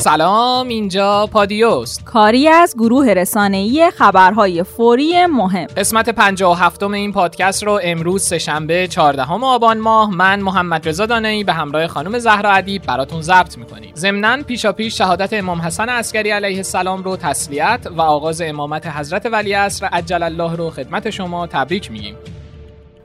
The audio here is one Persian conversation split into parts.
سلام اینجا پادیوست. کاری از گروه رسانه‌ای خبرهای فوری مهم. قسمت 57 این پادکست رو امروز سهشنبه 14 آبان ماه من محمد رضا دانایی به همراه خانم زهرا ادیب براتون ضبط می‌کنیم. ضمناً پیشاپیش شهادت امام حسن عسکری علیه السلام رو تسلیت و آغاز امامت حضرت ولی عصر عجل الله رو خدمت شما تبریک میگیم.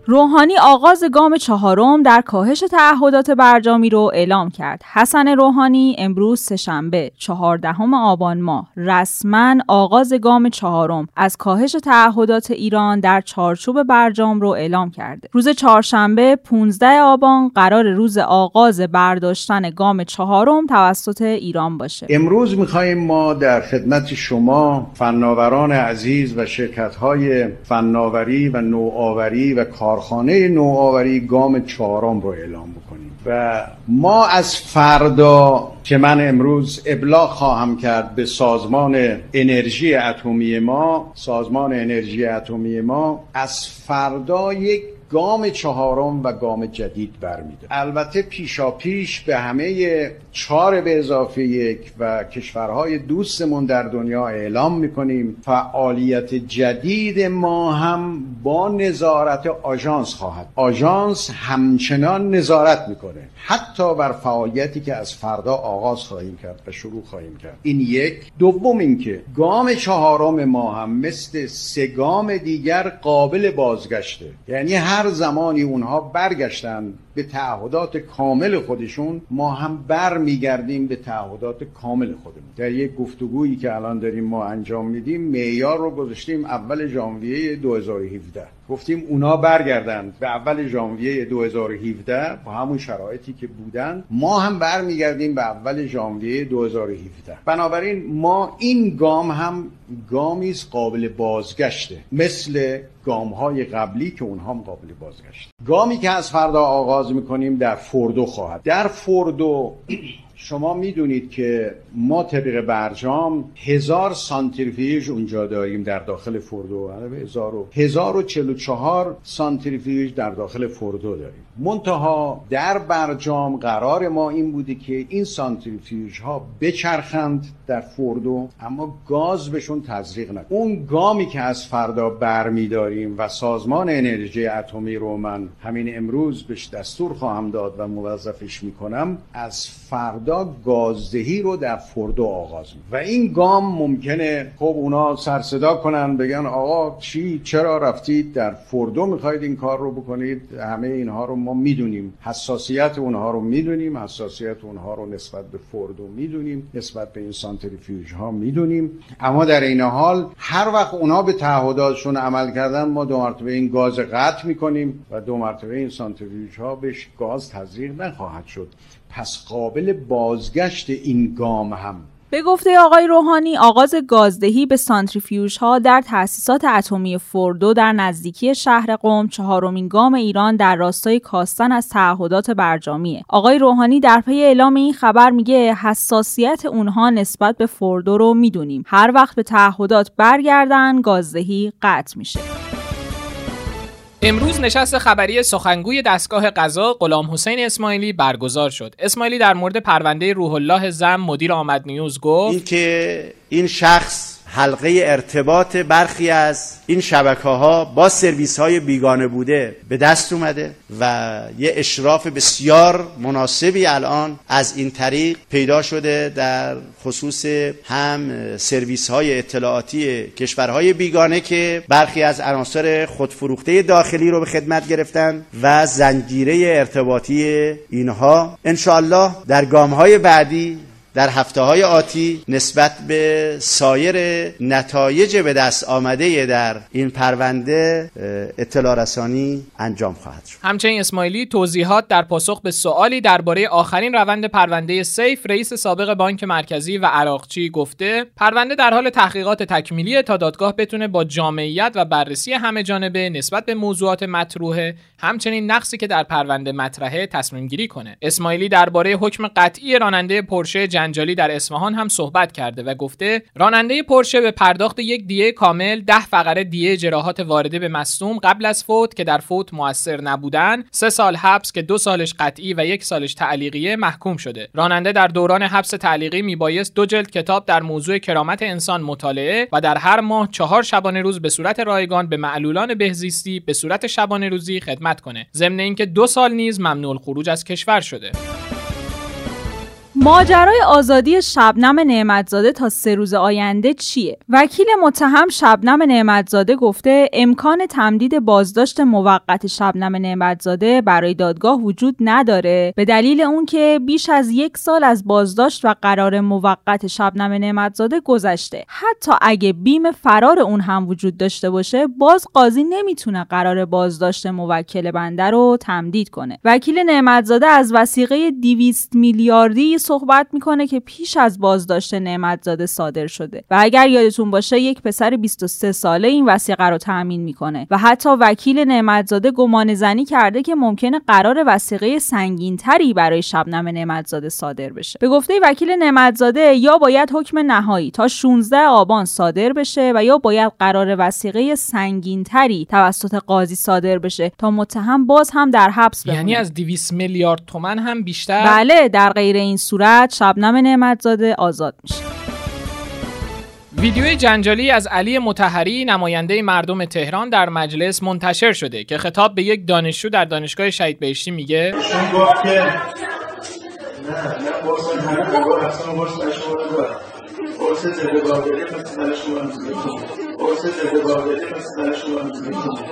روحانی آغاز گام چهارم در کاهش تعهدات برجامی رو اعلام کرد. حسن روحانی امروز سهشنبه چهاردهم آبان ماه رسما آغاز گام چهارم از کاهش تعهدات ایران در چارچوب برجام رو اعلام کرده. روز چهارشنبه 15 آبان قرار روز آغاز برداشتن گام چهارم توسط ایران باشه. امروز می‌خواهیم ما در خدمت شما فناوران عزیز و شرکت های فناوری و نوآوری و کار کارخانه نوآوری گام چهارم رو اعلام بکنیم. و ما از فردا که من امروز ابلاغ خواهم کرد به سازمان انرژی اتمی ما سازمان انرژی اتمی ما از فردا یک گام چهارم و گام جدید برمیده البته پیشا پیش به همه چهار به اضافه یک و کشورهای دوستمون در دنیا اعلام می‌کنیم فعالیت جدید ما هم با نظارت آژانس خواهد. آژانس همچنان نظارت می‌کنه. حتی بر فعالیتی که از فردا آغاز خواهیم کرد و شروع خواهیم کرد. این یک. دوم اینکه گام چهارم ما هم مثل سه گام دیگر قابل بازگشته. یعنی هر زمانی اونها برگشتن به تعهدات کامل خودشون ما هم بر میگردیم به تعهدات کامل خودمون. در یک گفتگویی که الان داریم ما انجام میدیم معیار رو گذاشتیم اول ژانویه 2017 گفتیم اونا برگردند به اول ژانویه 2017 با همون شرایطی که بودن. ما هم برمیگردیم به اول ژانویه 2017 بنابراین ما این گام هم گامی قابل بازگشته مثل گام های قبلی که اونها هم قابل بازگشته. گامی که از فردا آغاز می‌کنیم در فوردو خواهد. در فوردو شما می‌دونید که ما طبق برجام هزار سانتریفیوژ اونجا داریم در داخل فوردو. هزار و و چهار سانتریفیوژ در داخل فوردو داریم. منتها در برجام قرار ما این بوده که این سانتریفیوژ ها بچرخند در فوردو اما گاز بهشون تزریق نکنه. اون گامی که از فردا برمیداریم و سازمان انرژی اتمی رو من همین امروز بهش دستور خواهم داد و موظفش می‌کنم از فردا گازدهی رو در فوردو آغاز می و این گام ممکنه خب اونا سرصدا کنن بگن آقا چی چرا رفتید در فوردو می‌خواید این کار رو بکنید؟ همه اینها رو ما می‌دونیم حساسیت اونها رو می‌دونیم حساسیت اونها رو نسبت به فوردو می‌دونیم نسبت به این سانتریفیوژ ها می‌دونیم. اما در این حال هر وقت اونا به تعهداتشون عمل کردن ما دو مرتبه این گاز قطع می‌کنیم و دو مرتبه این سانتریفیوژ ها بهش گاز تزریق نخواهد شد. پس قابل بازگشت این گام هم به گفته آقای روحانی آغاز گازدهی به سانتریفیوژ ها در تأسیسات اتمی فوردو در نزدیکی شهر قم چهارمین گام ایران در راستای کاستن از تعهدات برجامیه. آقای روحانی در پی اعلام این خبر میگه حساسیت اونها نسبت به فوردو رو می‌دونیم. هر وقت به تعهدات برگردن گازدهی قطع میشه. امروز نشست خبری سخنگوی دستگاه قضا غلام حسین اسماعیلی برگزار شد. اسماعیلی در مورد پرونده روح الله زم مدیر آمد نیوز گفت این که این شخص حلقه ارتباط برخی از این شبکه ها با سرویس های بیگانه بوده به دست اومده و یه اشراف بسیار مناسبی الان از این طریق پیدا شده در خصوص هم سرویس های اطلاعاتی کشورهای بیگانه که برخی از عناصر خودفروخته داخلی رو به خدمت گرفتن و زنجیره ارتباطی اینها. انشاءالله در گام های بعدی در هفته های آتی نسبت به سایر نتایج به دست آمده در این پرونده اطلاع رسانی انجام خواهد شد. همچنین اسماعیلی توضیحات در پاسخ به سوالی درباره آخرین روند پرونده سیف رئیس سابق بانک مرکزی و عراقچی گفته پرونده در حال تحقیقات تکمیلی تا دادگاه بتونه با جامعیت و بررسی همه جانبه نسبت به موضوعات مطروحه همچنین نقصی که در پرونده مطرحه تصمیم گیری کنه. اسماعیلی درباره حکم قطعی راننده پرشه جنجالی در اصفهان هم صحبت کرده و گفته راننده پرشه به پرداخت یک دیه کامل ده فقره دیه جراحات وارده به مصدوم قبل از فوت که در فوت موثر نبودن سه سال حبس که دو سالش قطعی و یک سالش تعلیقیه محکوم شده. راننده در دوران حبس تعلیقی میبایست دو جلد کتاب در موضوع کرامت انسان مطالعه و در هر ماه چهار شبانه روز به صورت رایگان به معلولان بهزیستی به صورت شبانه روزی خدمت کنه. ضمن اینکه دو سال نیز ممنوع خروج از کشور شده. ماجرای آزادی شبنم نعمتزاده تا سه روز آینده چیه؟ وکیل متهم شبنم نعمتزاده گفته امکان تمدید بازداشت موقت شبنم نعمتزاده برای دادگاه وجود نداره به دلیل اون که بیش از یک سال از بازداشت و قرار موقت شبنم نعمتزاده گذشته. حتی اگه بیم فرار اون هم وجود داشته باشه باز قاضی نمی‌تونه قرار بازداشت موکل بنده رو تمدید کنه. وکیل نعمتزاده از وسیقه 200 میلیاردی صحبت می‌کنه که پیش از بازداشت نعمتزاده صادر شده و اگر یادتون باشه یک پسر 23 ساله این وسیقه رو تأمین می‌کنه و حتی وکیل نعمتزاده گمان زنی کرده که ممکنه قرار وسیقه سنگینتری برای شبنم نعمتزاده صادر بشه. به گفته وکیل نعمتزاده یا باید حکم نهایی تا 16 آبان صادر بشه و یا باید قرار وسیقه سنگینتری توسط قاضی صادر بشه تا متهم باز هم در حبس بمونه. یعنی از 200 میلیارد تومن هم بیشتر؟ بله در غیر این صورت شبنم نعمتزاده آزاد میشه. ویدیوی جنجالی از علی متحری نماینده مردم تهران در مجلس منتشر شده که خطاب به یک دانشجو در دانشگاه شهید بهشتی میگه.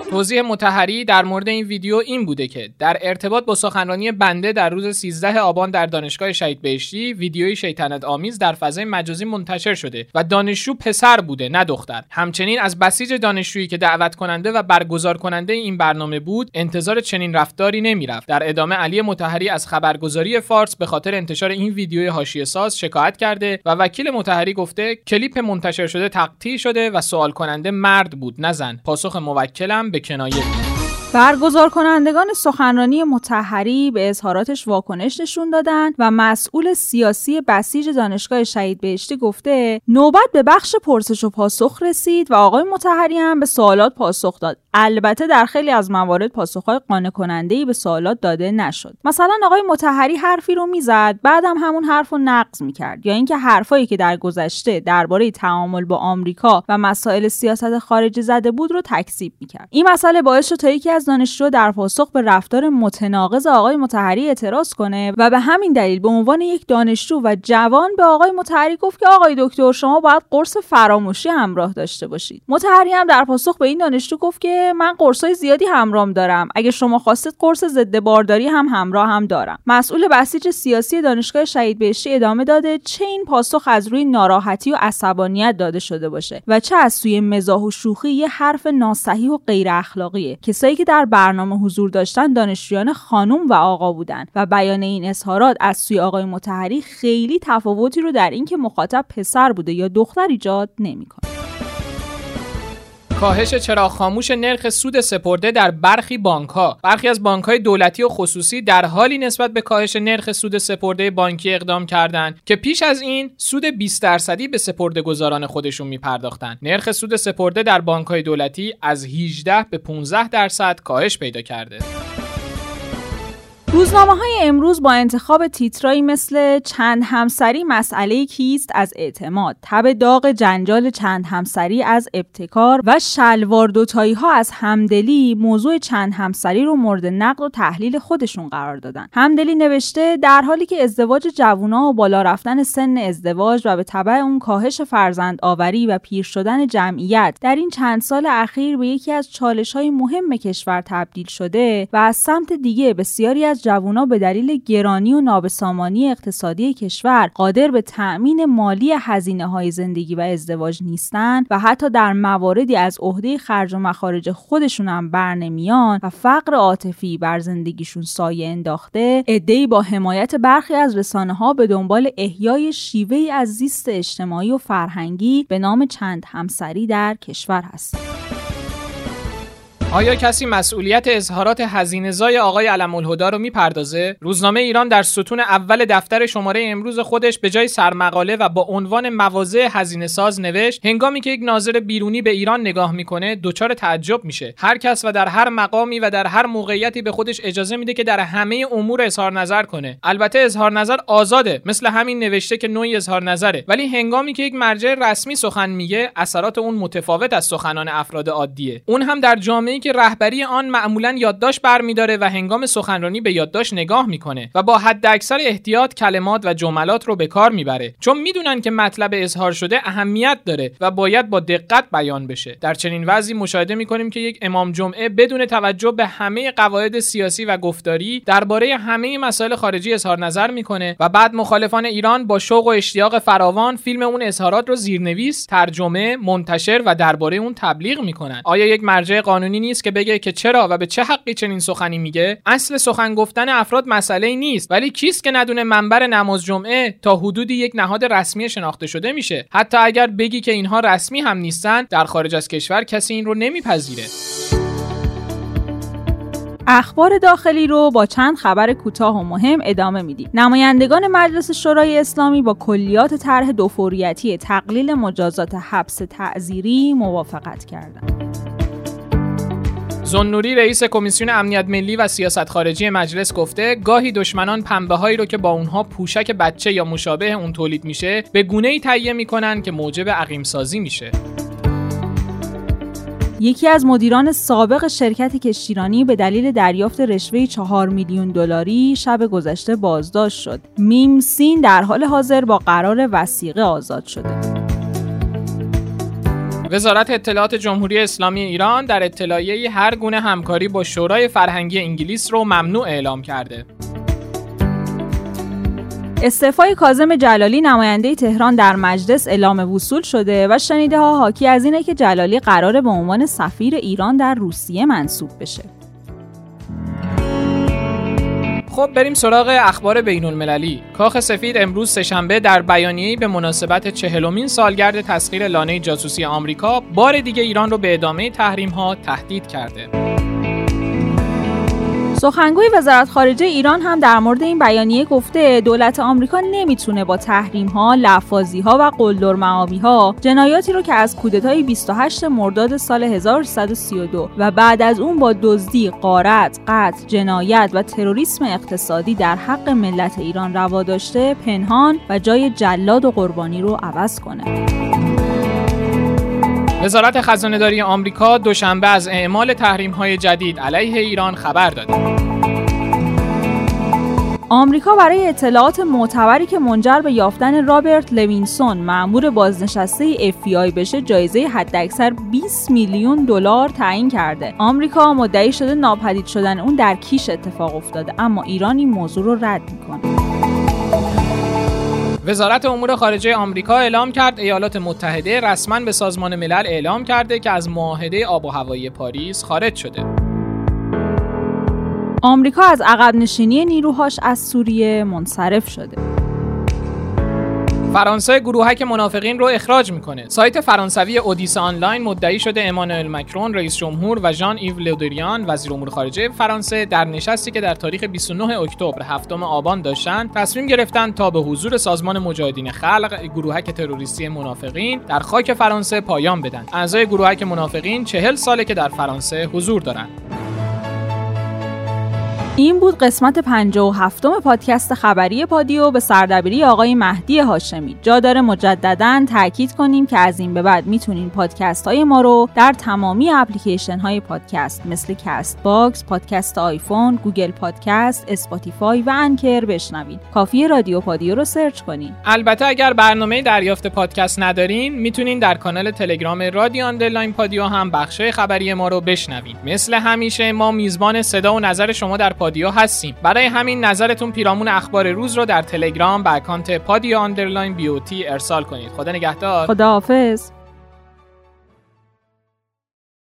توضیح متحری در مورد این ویدیو این بوده که در ارتباط با سخنرانی بنده در روز 13 آبان در دانشگاه شهید بهشتی ویدیوی شیطنت آمیز در فضای مجازی منتشر شده و دانشجو پسر بوده نه دختر. همچنین از بسیج دانشجویی که دعوت کننده و برگزار کننده این برنامه بود انتظار چنین رفتاری نمی‌رفت. در ادامه علی متحری از خبرگزاری فارس به خاطر انتشار این ویدیوی حاشیه ساز شکایت کرده و وکیل متحری گفته کلیپ منتشر شده تقطیع شده و سوال کننده مرد بود نه زن. پاسخ موکلم به کنایه. بود برگزار کنندگان سخنرانی متحری به اظهاراتش واکنش نشون دادن و مسئول سیاسی بسیج دانشگاه شهید بهشتی گفته نوبت به بخش پرسش و پاسخ رسید و آقای متحری هم به سوالات پاسخ داد. البته در خیلی از موارد پاسخهای قانع کننده به سوالات داده نشد. مثلا آقای متحری حرفی رو می‌زد بعدم همون حرف رو نقض می‌کرد. یا اینکه حرفایی که در گذشته درباره تعامل با آمریکا و مسائل سیاست خارجی زده بود رو تکذیب می‌کرد. این مسئله باعث شد تا یکی دانشجو در پاسخ به رفتار متناقض آقای متحری اعتراض کنه و به همین دلیل به عنوان یک دانشجو و جوان به آقای متحری گفت که آقای دکتر شما باید قرص فراموشی همراه داشته باشید. متحری هم در پاسخ به این دانشجو گفت که من قرصای زیادی همراهم دارم. اگه شما خواستید قرص ضد بارداری هم همراه هم دارم. مسئول بسیج سیاسی دانشگاه شهید بهشتی ادامه داده چه این پاسخ از روی ناراحتی و عصبانیت داده شده باشه و چه از سوی مزاح و شوخی یه حرف ناصحیح و غیر اخلاقیه کسایی که در برنامه حضور داشتن دانشجویان خانم و آقا بودن و بیان این اظهارات از سوی آقای متحری خیلی تفاوتی رو در اینکه مخاطب پسر بوده یا دختر ایجاد نمی‌کنه کاهش چرا خاموش نرخ سود سپرده در برخی بانک ها برخی از بانک های دولتی و خصوصی در حالی نسبت به کاهش نرخ سود سپرده بانکی اقدام کردند که پیش از این سود 20 درصدی به سپرده گذاران خودشون می پرداختن. نرخ سود سپرده در بانک های دولتی از 18 به 15 درصد کاهش پیدا کرده. روزنامه های امروز با انتخاب تیترایی مثل چند همسری مسئله کیست از اعتماد تب داغ جنجال چند همسری از ابتکار و شلوار دوتایی ها از همدلی موضوع چند همسری رو مورد نقد و تحلیل خودشون قرار دادن. همدلی نوشته در حالی که ازدواج جوونا و بالا رفتن سن ازدواج و به تبع اون کاهش فرزند آوری و پیر شدن جمعیت در این چند سال اخیر به یکی از چالش های مهم کشور تبدیل شده و از سمت دیگه بسیاری از جوونا به دلیل گرانی و نابسامانی اقتصادی کشور قادر به تأمین مالی هزینه های زندگی و ازدواج نیستند و حتی در مواردی از عهده خرج و مخارج خودشون هم بر نمیان و فقر عاطفی بر زندگیشون سایه انداخته عدهای با حمایت برخی از رسانه ها به دنبال احیای شیوه از زیست اجتماعی و فرهنگی به نام چند همسری در کشور هستند. آیا کسی مسئولیت اظهارات هزینه‌زای آقای علم الهدا رو می‌پردازه؟ روزنامه ایران در ستون اول دفتر شماره امروز خودش به جای سرمقاله و با عنوان مواضع هزینه ساز نوشت هنگامی که یک ناظر بیرونی به ایران نگاه می‌کنه دچار تعجب میشه. هر کس و در هر مقامی و در هر موقعیتی به خودش اجازه میده که در همه امور اظهار نظر کنه. البته اظهار نظر آزاده مثل همین نوشته که نوعی اظهار نظره. ولی هنگامی که یک مرجع رسمی سخن میگه اثرات اون متفاوت از سخنان افراد عادیه. اون هم در جامعه که رهبری آن معمولا یادداشت برمیداره و هنگام سخنرانی به یادداشت نگاه می‌کنه و با حد اکثر احتیاط کلمات و جملات رو به کار می‌بره. چون می‌دونن که مطلب اظهار شده اهمیت داره و باید با دقت بیان بشه. در چنین وضعی مشاهده می‌کنیم که یک امام جمعه بدون توجه به همه قواعد سیاسی و گفتاری درباره همه مسائل خارجی اظهار نظر می‌کنه و بعد مخالفان ایران با شوق و اشتیاق فراوان فیلم اون اظهارات رو زیرنویس ترجمه منتشر و درباره اون تبلیغ می‌کنن. آیا یک مرجع قانونی نیست؟ که بگه که چرا و به چه حقی چنین سخنی میگه اصل سخن گفتن افراد مسئله نیست ولی کیست که ندونه منبر نماز جمعه تا حدودی یک نهاد رسمی شناخته شده میشه حتی اگر بگی که اینها رسمی هم نیستن در خارج از کشور کسی این رو نمیپذیره اخبار داخلی رو با چند خبر کوتاه و مهم ادامه میدیم. نمایندگان مجلس شورای اسلامی با کلیات طرح دوفوریتی تقلیل مجازات حبس تعذیری موافقت کردند. زنوری رئیس کمیسیون امنیت ملی و سیاست خارجی مجلس گفته گاهی دشمنان پنبه هایی رو که با اونها پوشک بچه یا مشابه اون تولید میشه به گونه ای تهیه می‌کنن که موجب عقیم سازی میشه. یکی از مدیران سابق شرکت کشتیرانی به دلیل دریافت رشوه 4 میلیون دلاری شب گذشته بازداشت شد. میم سین در حال حاضر با قرار وسیقه آزاد شده. وزارت اطلاعات جمهوری اسلامی ایران در اطلاعیه هر گونه همکاری با شورای فرهنگی انگلیس رو ممنوع اعلام کرده. استعفای کازم جلالی نماینده تهران در مجلس اعلام وصول شده و شنیده ها حاکی از اینه که جلالی قراره به عنوان سفیر ایران در روسیه منصوب بشه. خب بریم سراغ اخبار بین المللی. کاخ سفید امروز سهشنبه در بیانیه‌ای به مناسبت چهلمین سالگرد تسخیر لانه جاسوسی آمریکا بار دیگه ایران رو به ادامه تحریم ها تهدید کرده. سخنگوی وزارت خارجه ایران هم در مورد این بیانیه گفته دولت آمریکا نمی‌تونه با تحریم ها، لفاظی ها و قلدر معابی ها جنایاتی رو که از کودتای 28 مرداد سال 1332 و بعد از اون با دزدی، قارت، قتل، جنایت و تروریسم اقتصادی در حق ملت ایران روا داشته پنهان و جای جلاد و قربانی رو عوض کنه. وزارت خزانهداری آمریکا دوشنبه از اعمال های جدید علیه ایران خبر داد. آمریکا برای اطلاعات معتبری که منجر به یافتن رابرت لوینسون مأمور بازنشسته FBI بشه جایزه حداکثر 20 میلیون دلار تعیین کرده. آمریکا مدعی شده ناپدید شدن اون در کیش اتفاق افتاده اما ایران این موضوع رو رد می‌کنه. وزارت امور خارجه آمریکا اعلام کرد ایالات متحده رسما به سازمان ملل اعلام کرده که از معاهده آب و هوایی پاریس خارج شده. آمریکا از عقب نشینی نیروهاش از سوریه منصرف شده. فرانسه گروهک منافقین رو اخراج می‌کنه. سایت فرانسوی اودیس آنلاین مدعی شده امانوئل مکرون رئیس جمهور و ژان ایو لودریان وزیر امور خارجه فرانسه در نشستی که در تاریخ 29 اکتبر هفتم آبان داشتن تصمیم گرفتن تا به حضور سازمان مجاهدین خلق گروهک تروریستی منافقین در خاک فرانسه پایان بدن. اعضای گروهک منافقین چهل ساله که در فرانسه حضور دارند. این بود قسمت 57 پادکست خبری پادیو به سردبیری آقای مهدی هاشمی. جا داره مجددا تاکید کنیم که از این به بعد می‌تونین پادکست های ما رو در تمامی اپلیکیشن های پادکست مثل کست باکس، پادکست آیفون، گوگل پادکست، اسپاتیفای و انکر بشنوید. کافی رادیو پادیو رو سرچ کنین. البته اگر برنامه دریافت پادکست ندارین، می‌تونین در کانال تلگرام رادیو underline پادیو هم بخشای خبری ما رو بشنوید. مثل همیشه ما میزبان صدا و نظر شما در پادیو هستیم. برای همین نظرتون پیرامون اخبار روز رو در تلگرام به اکانت پادیو underline بیوتی ارسال کنید. خدا نگهدار. خدا حافظ